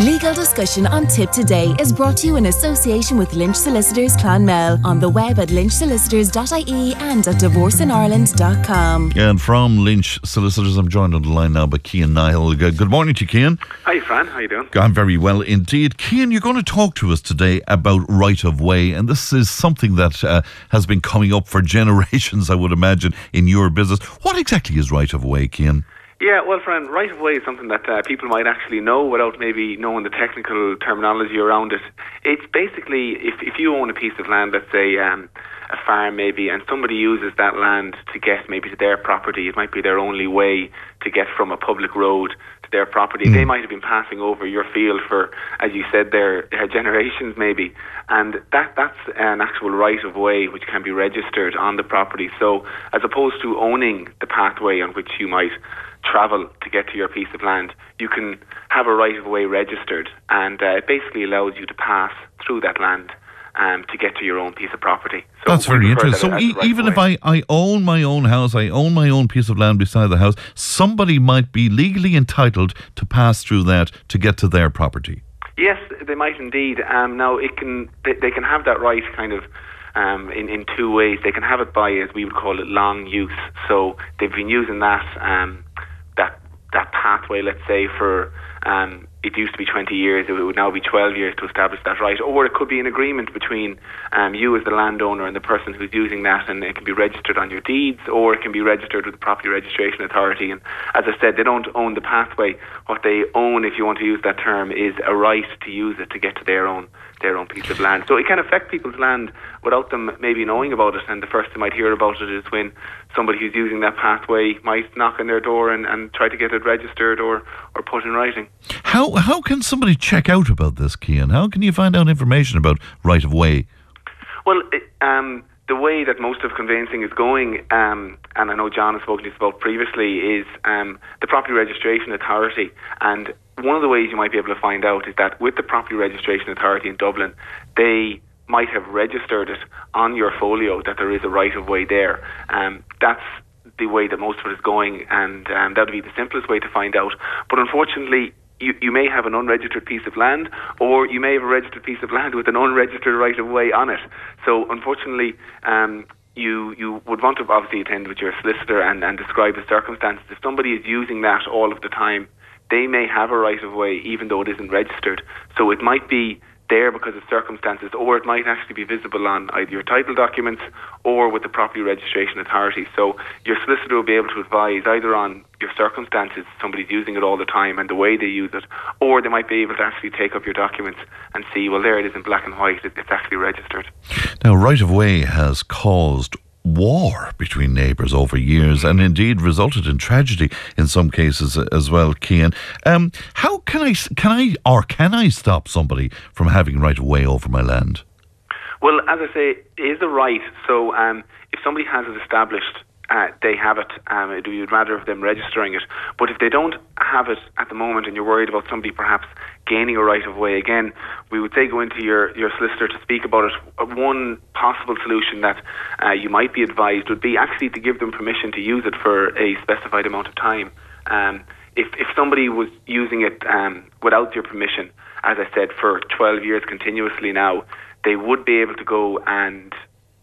Legal discussion on Tipp Today is brought to you in association with Lynch Solicitors Clonmel on the web at lynchsolicitors.ie and at divorceinireland.com. And from Lynch Solicitors, I'm joined on the line now by Cian Niall. Good morning to you, Cian. Hi, Fran. How are you doing? I'm very well indeed. Cian, you're going to talk to us today about right of way, and this is something that uh, has been coming up for generations, I would imagine, in your business. What exactly is right of way, Cian? Yeah, well, Fran, right of way is something that uh, people might actually know without maybe knowing the technical terminology around it. It's basically if if you own a piece of land, let's say um, a farm maybe, and somebody uses that land to get maybe to their property, it might be their only way to get from a public road to their property. Mm. They might have been passing over your field for, as you said, their, their generations maybe, and that that's an actual right of way which can be registered on the property. So as opposed to owning the pathway on which you might travel to get to your piece of land, you can have a right of way registered, and uh, it basically allows you to pass through that land. Um, to get to your own piece of property. So That's very interesting. That so e- right even if I, I own my own house, I own my own piece of land beside the house, somebody might be legally entitled to pass through that to get to their property. Yes, they might indeed. Um, now it can they, they, can have that right kind of um, in in two ways. They can have it by as we would call it long use. So they've been using that um, pathway, let's say, for um, it used to be 20 years, it would now be 12 years to establish that right. Or it could be an agreement between um, you as the landowner and the person who's using that, and it can be registered on your deeds, or it can be registered with the Property Registration Authority. And as I said, they don't own the pathway. What they own, if you want to use that term, is a right to use it to get to their own their own piece of land. So it can affect people's land without them maybe knowing about it. And the first they might hear about it is when somebody who's using that pathway might knock on their door and, and try to get it registered or, or put in writing. How how can somebody check out about this, Cian? How can you find out information about right of way? Well, it, um, the way that most of conveyancing is going, um, and I know John has spoken to us about previously, is um, the Property Registration Authority. And one of the ways you might be able to find out is that with the Property Registration Authority in Dublin, they might have registered it on your folio that there is a right of way there. Um, that's the way that most of it is going, and um, that would be the simplest way to find out. But unfortunately, you, you may have an unregistered piece of land, or you may have a registered piece of land with an unregistered right of way on it. So, unfortunately, um, you you would want to obviously attend with your solicitor and, and describe the circumstances. If somebody is using that all of the time, they may have a right of way even though it isn't registered. So it might be there because of circumstances, or it might actually be visible on either your title documents or with the property registration authority. So your solicitor will be able to advise either on your circumstances, somebody's using it all the time and the way they use it, or they might be able to actually take up your documents and see, well, there it is in black and white, it's actually registered. Now, right of way has caused war between neighbours over years and indeed resulted in tragedy in some cases as well, Cian. Um, how can I, can I, or can I stop somebody from having right of way over my land? Well, as I say, it is a right. So um, if somebody has it established uh, they have it. Um, you'd rather have them registering it. But if they don't have it at the moment and you're worried about somebody perhaps gaining a right of way, again, we would say go into your, your solicitor to speak about it. Uh, one possible solution that uh, you might be advised would be actually to give them permission to use it for a specified amount of time. Um, if, if somebody was using it um, without your permission, as I said, for 12 years continuously now, they would be able to go and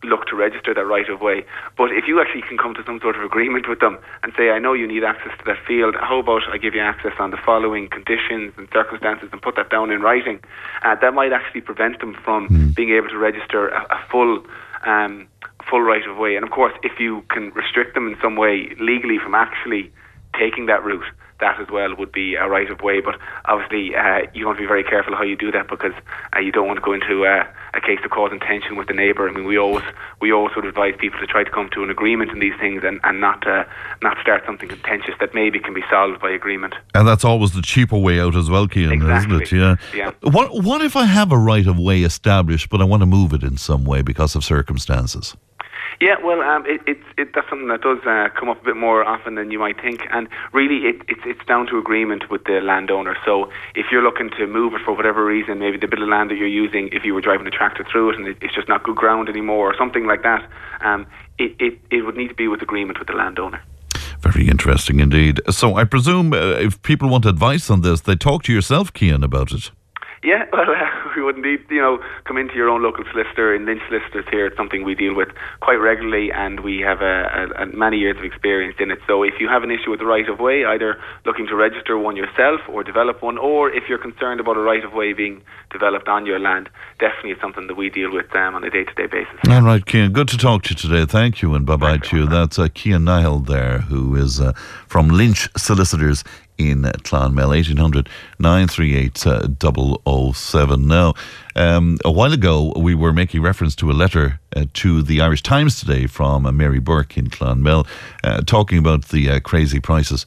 look to register that right of way. But if you actually can come to some sort of agreement with them and say, I know you need access to that field, how about I give you access on the following conditions and circumstances and put that down in writing, uh, that might actually prevent them from mm. being able to register a, a full. Um, full right of way and of course if you can restrict them in some way legally from actually taking that route that as well would be a right of way. But obviously, uh, you want to be very careful how you do that because uh, you don't want to go into uh, a case of causing tension with the neighbour. I mean, we always we always would advise people to try to come to an agreement in these things and, and not uh, not start something contentious that maybe can be solved by agreement. And that's always the cheaper way out as well, Cian, exactly. isn't it? Yeah. yeah. What what if I have a right of way established, but I want to move it in some way because of circumstances? Yeah, well, um, it, it, it, that's something that does uh, come up a bit more often than you might think, and really, it, it's it's down to agreement with the landowner. So, if you're looking to move it for whatever reason, maybe the bit of land that you're using, if you were driving a tractor through it and it, it's just not good ground anymore, or something like that, um, it, it it would need to be with agreement with the landowner. Very interesting indeed. So I presume uh, if people want advice on this, they talk to yourself, Cian, about it. Yeah, well, uh, we would indeed, you know, come into your own local solicitor in Lynch Solicitors here. It's something we deal with quite regularly, and we have a, a, a many years of experience in it. So if you have an issue with the right of way, either looking to register one yourself or develop one, or if you're concerned about a right of way being developed on your land, definitely it's something that we deal with um, on a day to day basis. All right, Cian, good to talk to you today. Thank you, and bye bye to you. That's uh, Cian Niall there, who is uh, from Lynch Solicitors in Clonmel, 1800 938 007. Now, um, a while ago, we were making reference to a letter uh, to the Irish Times today from uh, Mary Burke in Clonmel, uh, talking about the uh, crazy prices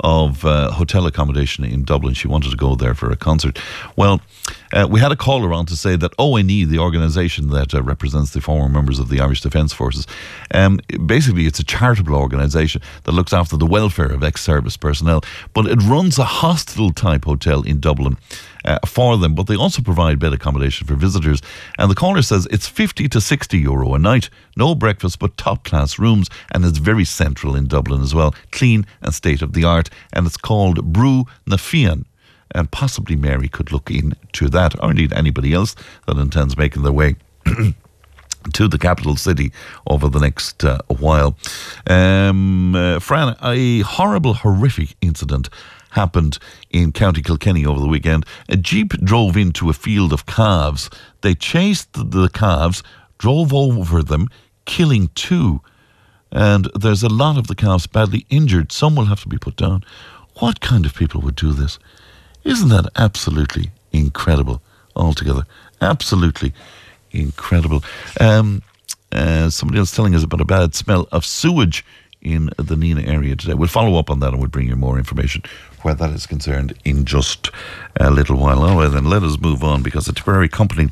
of uh, hotel accommodation in Dublin. She wanted to go there for a concert. Well, uh, we had a caller on to say that ONE, the organisation that uh, represents the former members of the Irish Defence Forces, um, basically it's a charitable organisation that looks after the welfare of ex-service personnel, but it runs a hostel type hotel in Dublin. Uh, for them, but they also provide bed accommodation for visitors. And the caller says it's 50 to 60 euro a night, no breakfast, but top class rooms, and it's very central in Dublin as well, clean and state of the art. And it's called Brú na Fiann and possibly Mary could look into that, or indeed anybody else that intends making their way. to the capital city over the next uh, while. Um, uh, Fran, a horrible, horrific incident happened in County Kilkenny over the weekend. A jeep drove into a field of calves. They chased the calves, drove over them, killing two. And there's a lot of the calves badly injured. Some will have to be put down. What kind of people would do this? Isn't that absolutely incredible altogether? Absolutely incredible. Um, uh, somebody else telling us about a bad smell of sewage in the Nenagh area today. We'll follow up on that and we'll bring you more information where that is concerned in just a little while. All right, then let us move on because the Tipperary company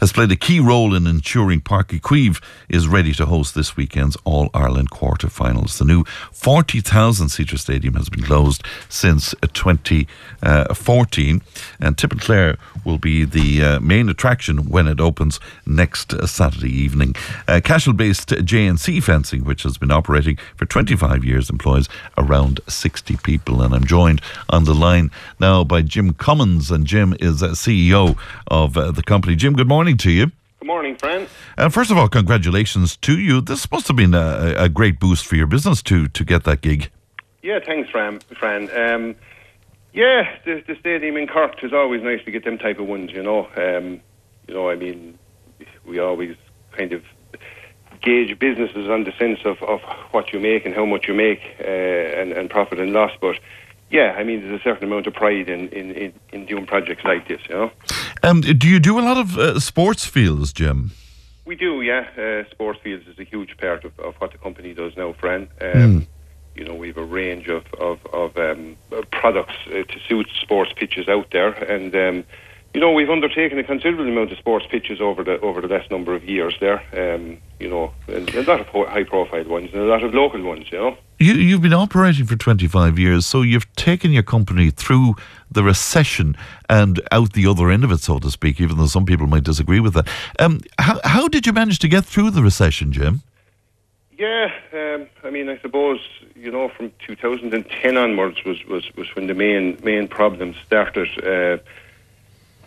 has played a key role in ensuring Uí Chaoimh is ready to host this weekend's All Ireland quarter-finals. The new 40,000 seater stadium has been closed since 2014 and Tipp and Clare will be the uh, main attraction when it opens next Saturday evening. Uh, Cashel-based JNC Fencing, which has been operating for 25 years, employs around 60 people and I'm joined on the line now by Jim Cummins, and Jim is uh, CEO of uh, the company. Jim, good morning to you. Good morning, Fran. And first of all, congratulations to you. This must have been a, a great boost for your business to to get that gig. Yeah, thanks, Fran. Fran. Um, yeah, the, the stadium in Cork is always nice to get them type of ones. You know, um, you know, I mean, we always kind of gauge businesses on the sense of, of what you make and how much you make uh, and, and profit and loss, but yeah, I mean, there's a certain amount of pride in, in, in, in doing projects like this, you know. Um, do you do a lot of uh, sports fields, Jim? We do, yeah. Uh, sports fields is a huge part of, of what the company does now, Fran. Um, Mm. You know, we have a range of, of, of um, uh, products uh, to suit sports pitches out there. And, um, you know, we've undertaken a considerable amount of sports pitches over the over the last number of years there. Um, you know, and a lot of high profile ones and a lot of local ones, you know. You, you've been operating for 25 years, so you've taken your company through the recession and out the other end of it, so to speak, even though some people might disagree with that. Um, how, how did you manage to get through the recession, Jim? Yeah, um, I mean, I suppose you know from 2010 onwards was, was, was when the main main problems started. Uh,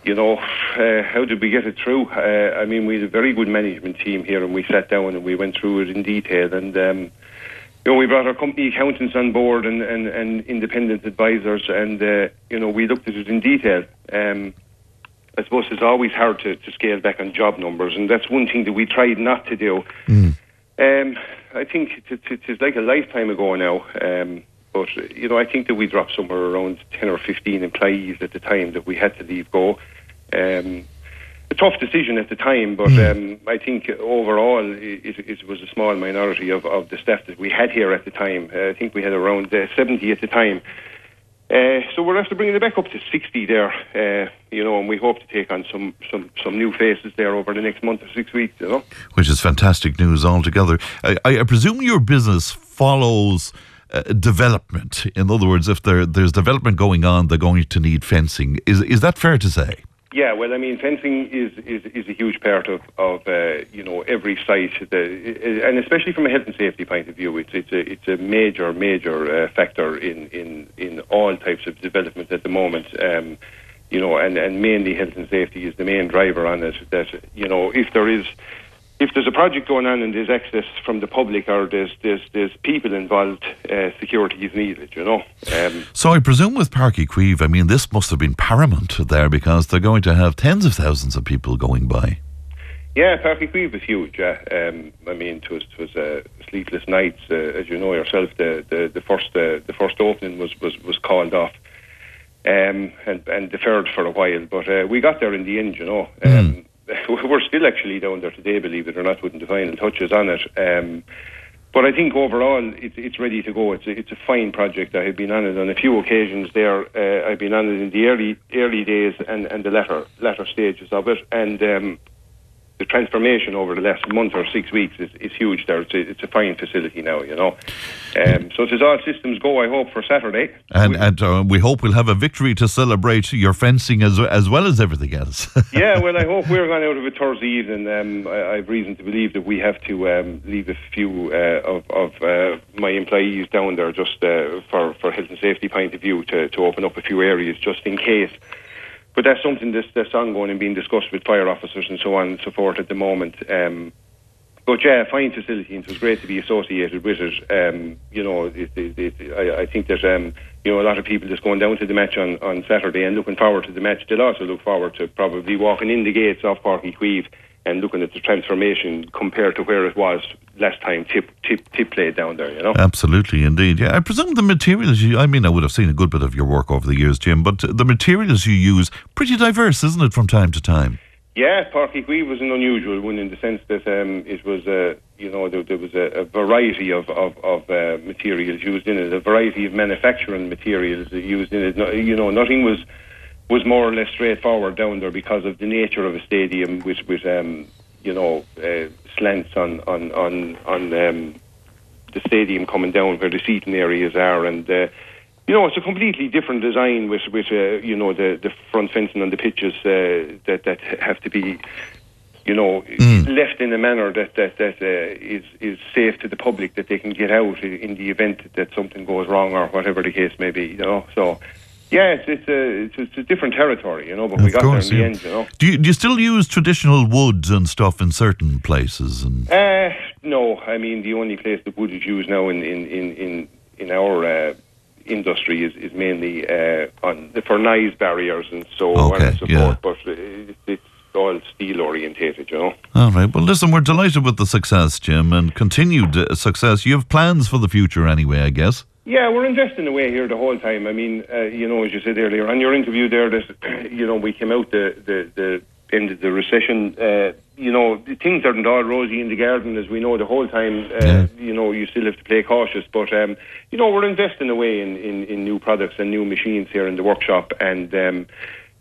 you know, uh, how did we get it through? Uh, I mean, we had a very good management team here, and we sat down and we went through it in detail. And um, you know, we brought our company accountants on board and, and, and independent advisors, and uh, you know, we looked at it in detail. Um, I suppose it's always hard to, to scale back on job numbers, and that's one thing that we tried not to do. Um, I think it- it- it's like a lifetime ago now. Um, but you know, I think that we dropped somewhere around ten or fifteen employees at the time that we had to leave go. Um, a tough decision at the time, but um, I think overall it, it, it was a small minority of, of the staff that we had here at the time. Uh, I think we had around uh, 70 at the time. Uh, so we're after bringing it back up to 60 there, uh, you know, and we hope to take on some, some, some new faces there over the next month or six weeks, you know. Which is fantastic news altogether. I, I, I presume your business follows uh, development. In other words, if there, there's development going on, they're going to need fencing. Is, is that fair to say? Yeah, well, I mean, fencing is, is, is a huge part of, of uh, you know every site, the, and especially from a health and safety point of view, it's it's a it's a major major uh, factor in, in, in all types of development at the moment. Um, you know, and, and mainly health and safety is the main driver on it. That you know, if there is if there's a project going on and there's access from the public or there's there's there's people involved, uh, security is needed. You know. Um, so I presume with Páirc Uí Chaoimh, I mean, this must have been paramount there because they're going to have tens of thousands of people going by. Yeah, Páirc Uí Chaoimh was huge. Yeah. Um, I mean, it was it was uh, sleepless nights, uh, as you know yourself. The the, the first uh, the first opening was was was called off. Um, and, and deferred for a while, but uh, we got there in the end, you know. Um, mm we're still actually down there today, believe it or not, putting the final touches on it. Um, but I think overall it's, it's ready to go. It's a, it's a fine project. I have been on it on a few occasions there. Uh, I've been on it in the early early days and, and the latter latter stages of it. And um, the transformation over the last month or six weeks is, is huge there. It's a, it's a fine facility now, you know. Um, so it's all systems go, I hope, for Saturday. And, we, and uh, we hope we'll have a victory to celebrate your fencing as, as well as everything else. yeah, well, I hope we're going out of it Thursday evening. Um, I, I, have reason to believe that we have to um, leave a few uh, of, of uh, my employees down there just uh, for, for health and safety point of view to, to open up a few areas just in case but that's something that's, that's ongoing and being discussed with fire officers and so on and so forth at the moment. Um, but yeah, fine facility, and it was great to be associated with it. Um, you know, it, it, it, I, I, think that um, you know a lot of people just going down to the match on, on Saturday and looking forward to the match. They'll also look forward to probably walking in the gates of Uí Chaoimh and looking at the transformation compared to where it was last time tip tip tip played down there you know? Absolutely indeed. Yeah i presume the materials you i mean i would have seen a good bit of your work over the years jim but the materials you use pretty diverse isn't it from time to time? Yeah Páirc Uí was an unusual one in the sense that um, it was uh, you know there, there was a, a, variety of, of, of uh, materials used in it a variety of manufacturing materials used in it. You know nothing was was more or less straightforward down there because of the nature of a stadium with with um, you know uh, slants on on on on um, the stadium coming down where the seating areas are and. Uh, you know, it's a completely different design with, with uh, you know, the, the front fencing and the pitches uh, that that have to be, you know, mm. left in a manner that that that uh, is is safe to the public that they can get out in the event that something goes wrong or whatever the case may be. You know, so yeah, it's, it's, a, it's, it's, a different territory, you know, but of we got course, there in yeah. the end, you know. Do you, do you still use traditional woods and stuff in certain places? And uh, no, I mean, the only place that wood is used now in, in, in, in, in our uh, industry is, is mainly uh, on the, for noise barriers and so okay, on and so yeah. forth, but it's all steel orientated, you know. All right. Well, listen, we're delighted with the success, Jim, and continued uh, success. You have plans for the future anyway, I guess. Yeah, we're investing away here the whole time. I mean, uh, you know, as you said earlier on your interview there, that you know we came out the the, the end of the recession. Uh, you know, things aren't all rosy in the garden, as we know the whole time. Uh, yeah. You know, you still have to play cautious, but um, you know, we're investing away in, in, in new products and new machines here in the workshop, and um,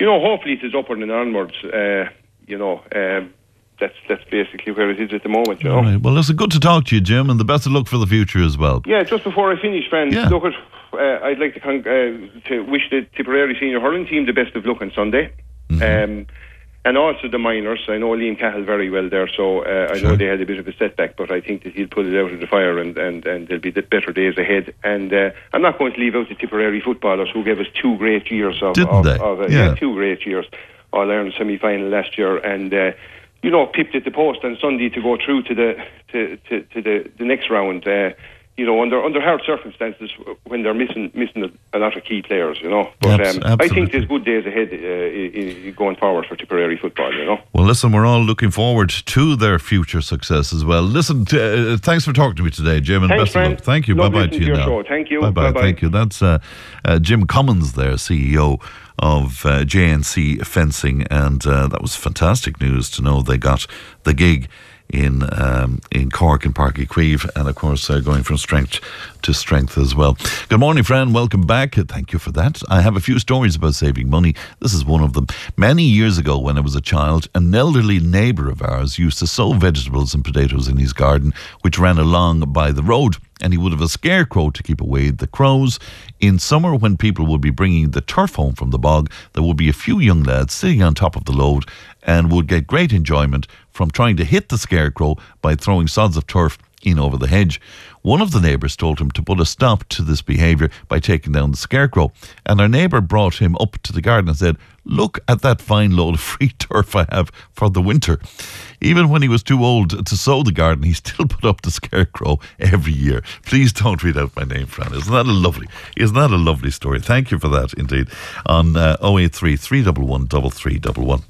you know, hopefully it is upward and onwards. Uh, you know, um, that's that's basically where it is at the moment. You know. Right. Well, it's good to talk to you, Jim, and the best of luck for the future as well. Yeah. Just before I finish, friends, yeah. look at. Uh, I'd like to con- uh, to wish the Tipperary senior hurling team the best of luck on Sunday. Mm-hmm. Um, and also the minors. I know Liam Cahill very well there, so uh, I sure. know they had a bit of a setback, but I think that he'll pull it out of the fire and, and, and there'll be better days ahead. And uh, I'm not going to leave out the Tipperary footballers who gave us two great years of, Didn't of, they? of uh, yeah. yeah. two great years. All Ireland semi final last year, and uh, you know, pipped at the post on Sunday to go through to the to, to, to the, the next round. Uh, you know, under under hard circumstances when they're missing missing a, a lot of key players, you know. But um, I think there's good days ahead uh, going forward for Tipperary football, you know. Well, listen, we're all looking forward to their future success as well. Listen, uh, thanks for talking to me today, Jim, and thanks, best friend. of luck. Thank you. Bye bye to you now. Show. Thank you. Bye bye. Thank you. That's uh, uh Jim Cummins, there, CEO of uh, JNC Fencing, and uh, that was fantastic news to know they got the gig in um, in Cork and Páirc Uí and of course uh, going from strength to strength as well. Good morning, Fran. Welcome back. Thank you for that. I have a few stories about saving money. This is one of them. Many years ago, when I was a child, an elderly neighbour of ours used to sow vegetables and potatoes in his garden, which ran along by the road. and he would have a scarecrow to keep away the crows. In summer, when people would be bringing the turf home from the bog, there would be a few young lads sitting on top of the load and would get great enjoyment from trying to hit the scarecrow by throwing sods of turf in over the hedge. One of the neighbours told him to put a stop to this behaviour by taking down the scarecrow, and our neighbour brought him up to the garden and said, Look at that fine load of free turf I have for the winter. Even when he was too old to sow the garden, he still put up the scarecrow every year. Please don't read out my name, Fran. Isn't that a lovely? Isn't that a lovely story? Thank you for that, indeed. On uh, 083 311 3311.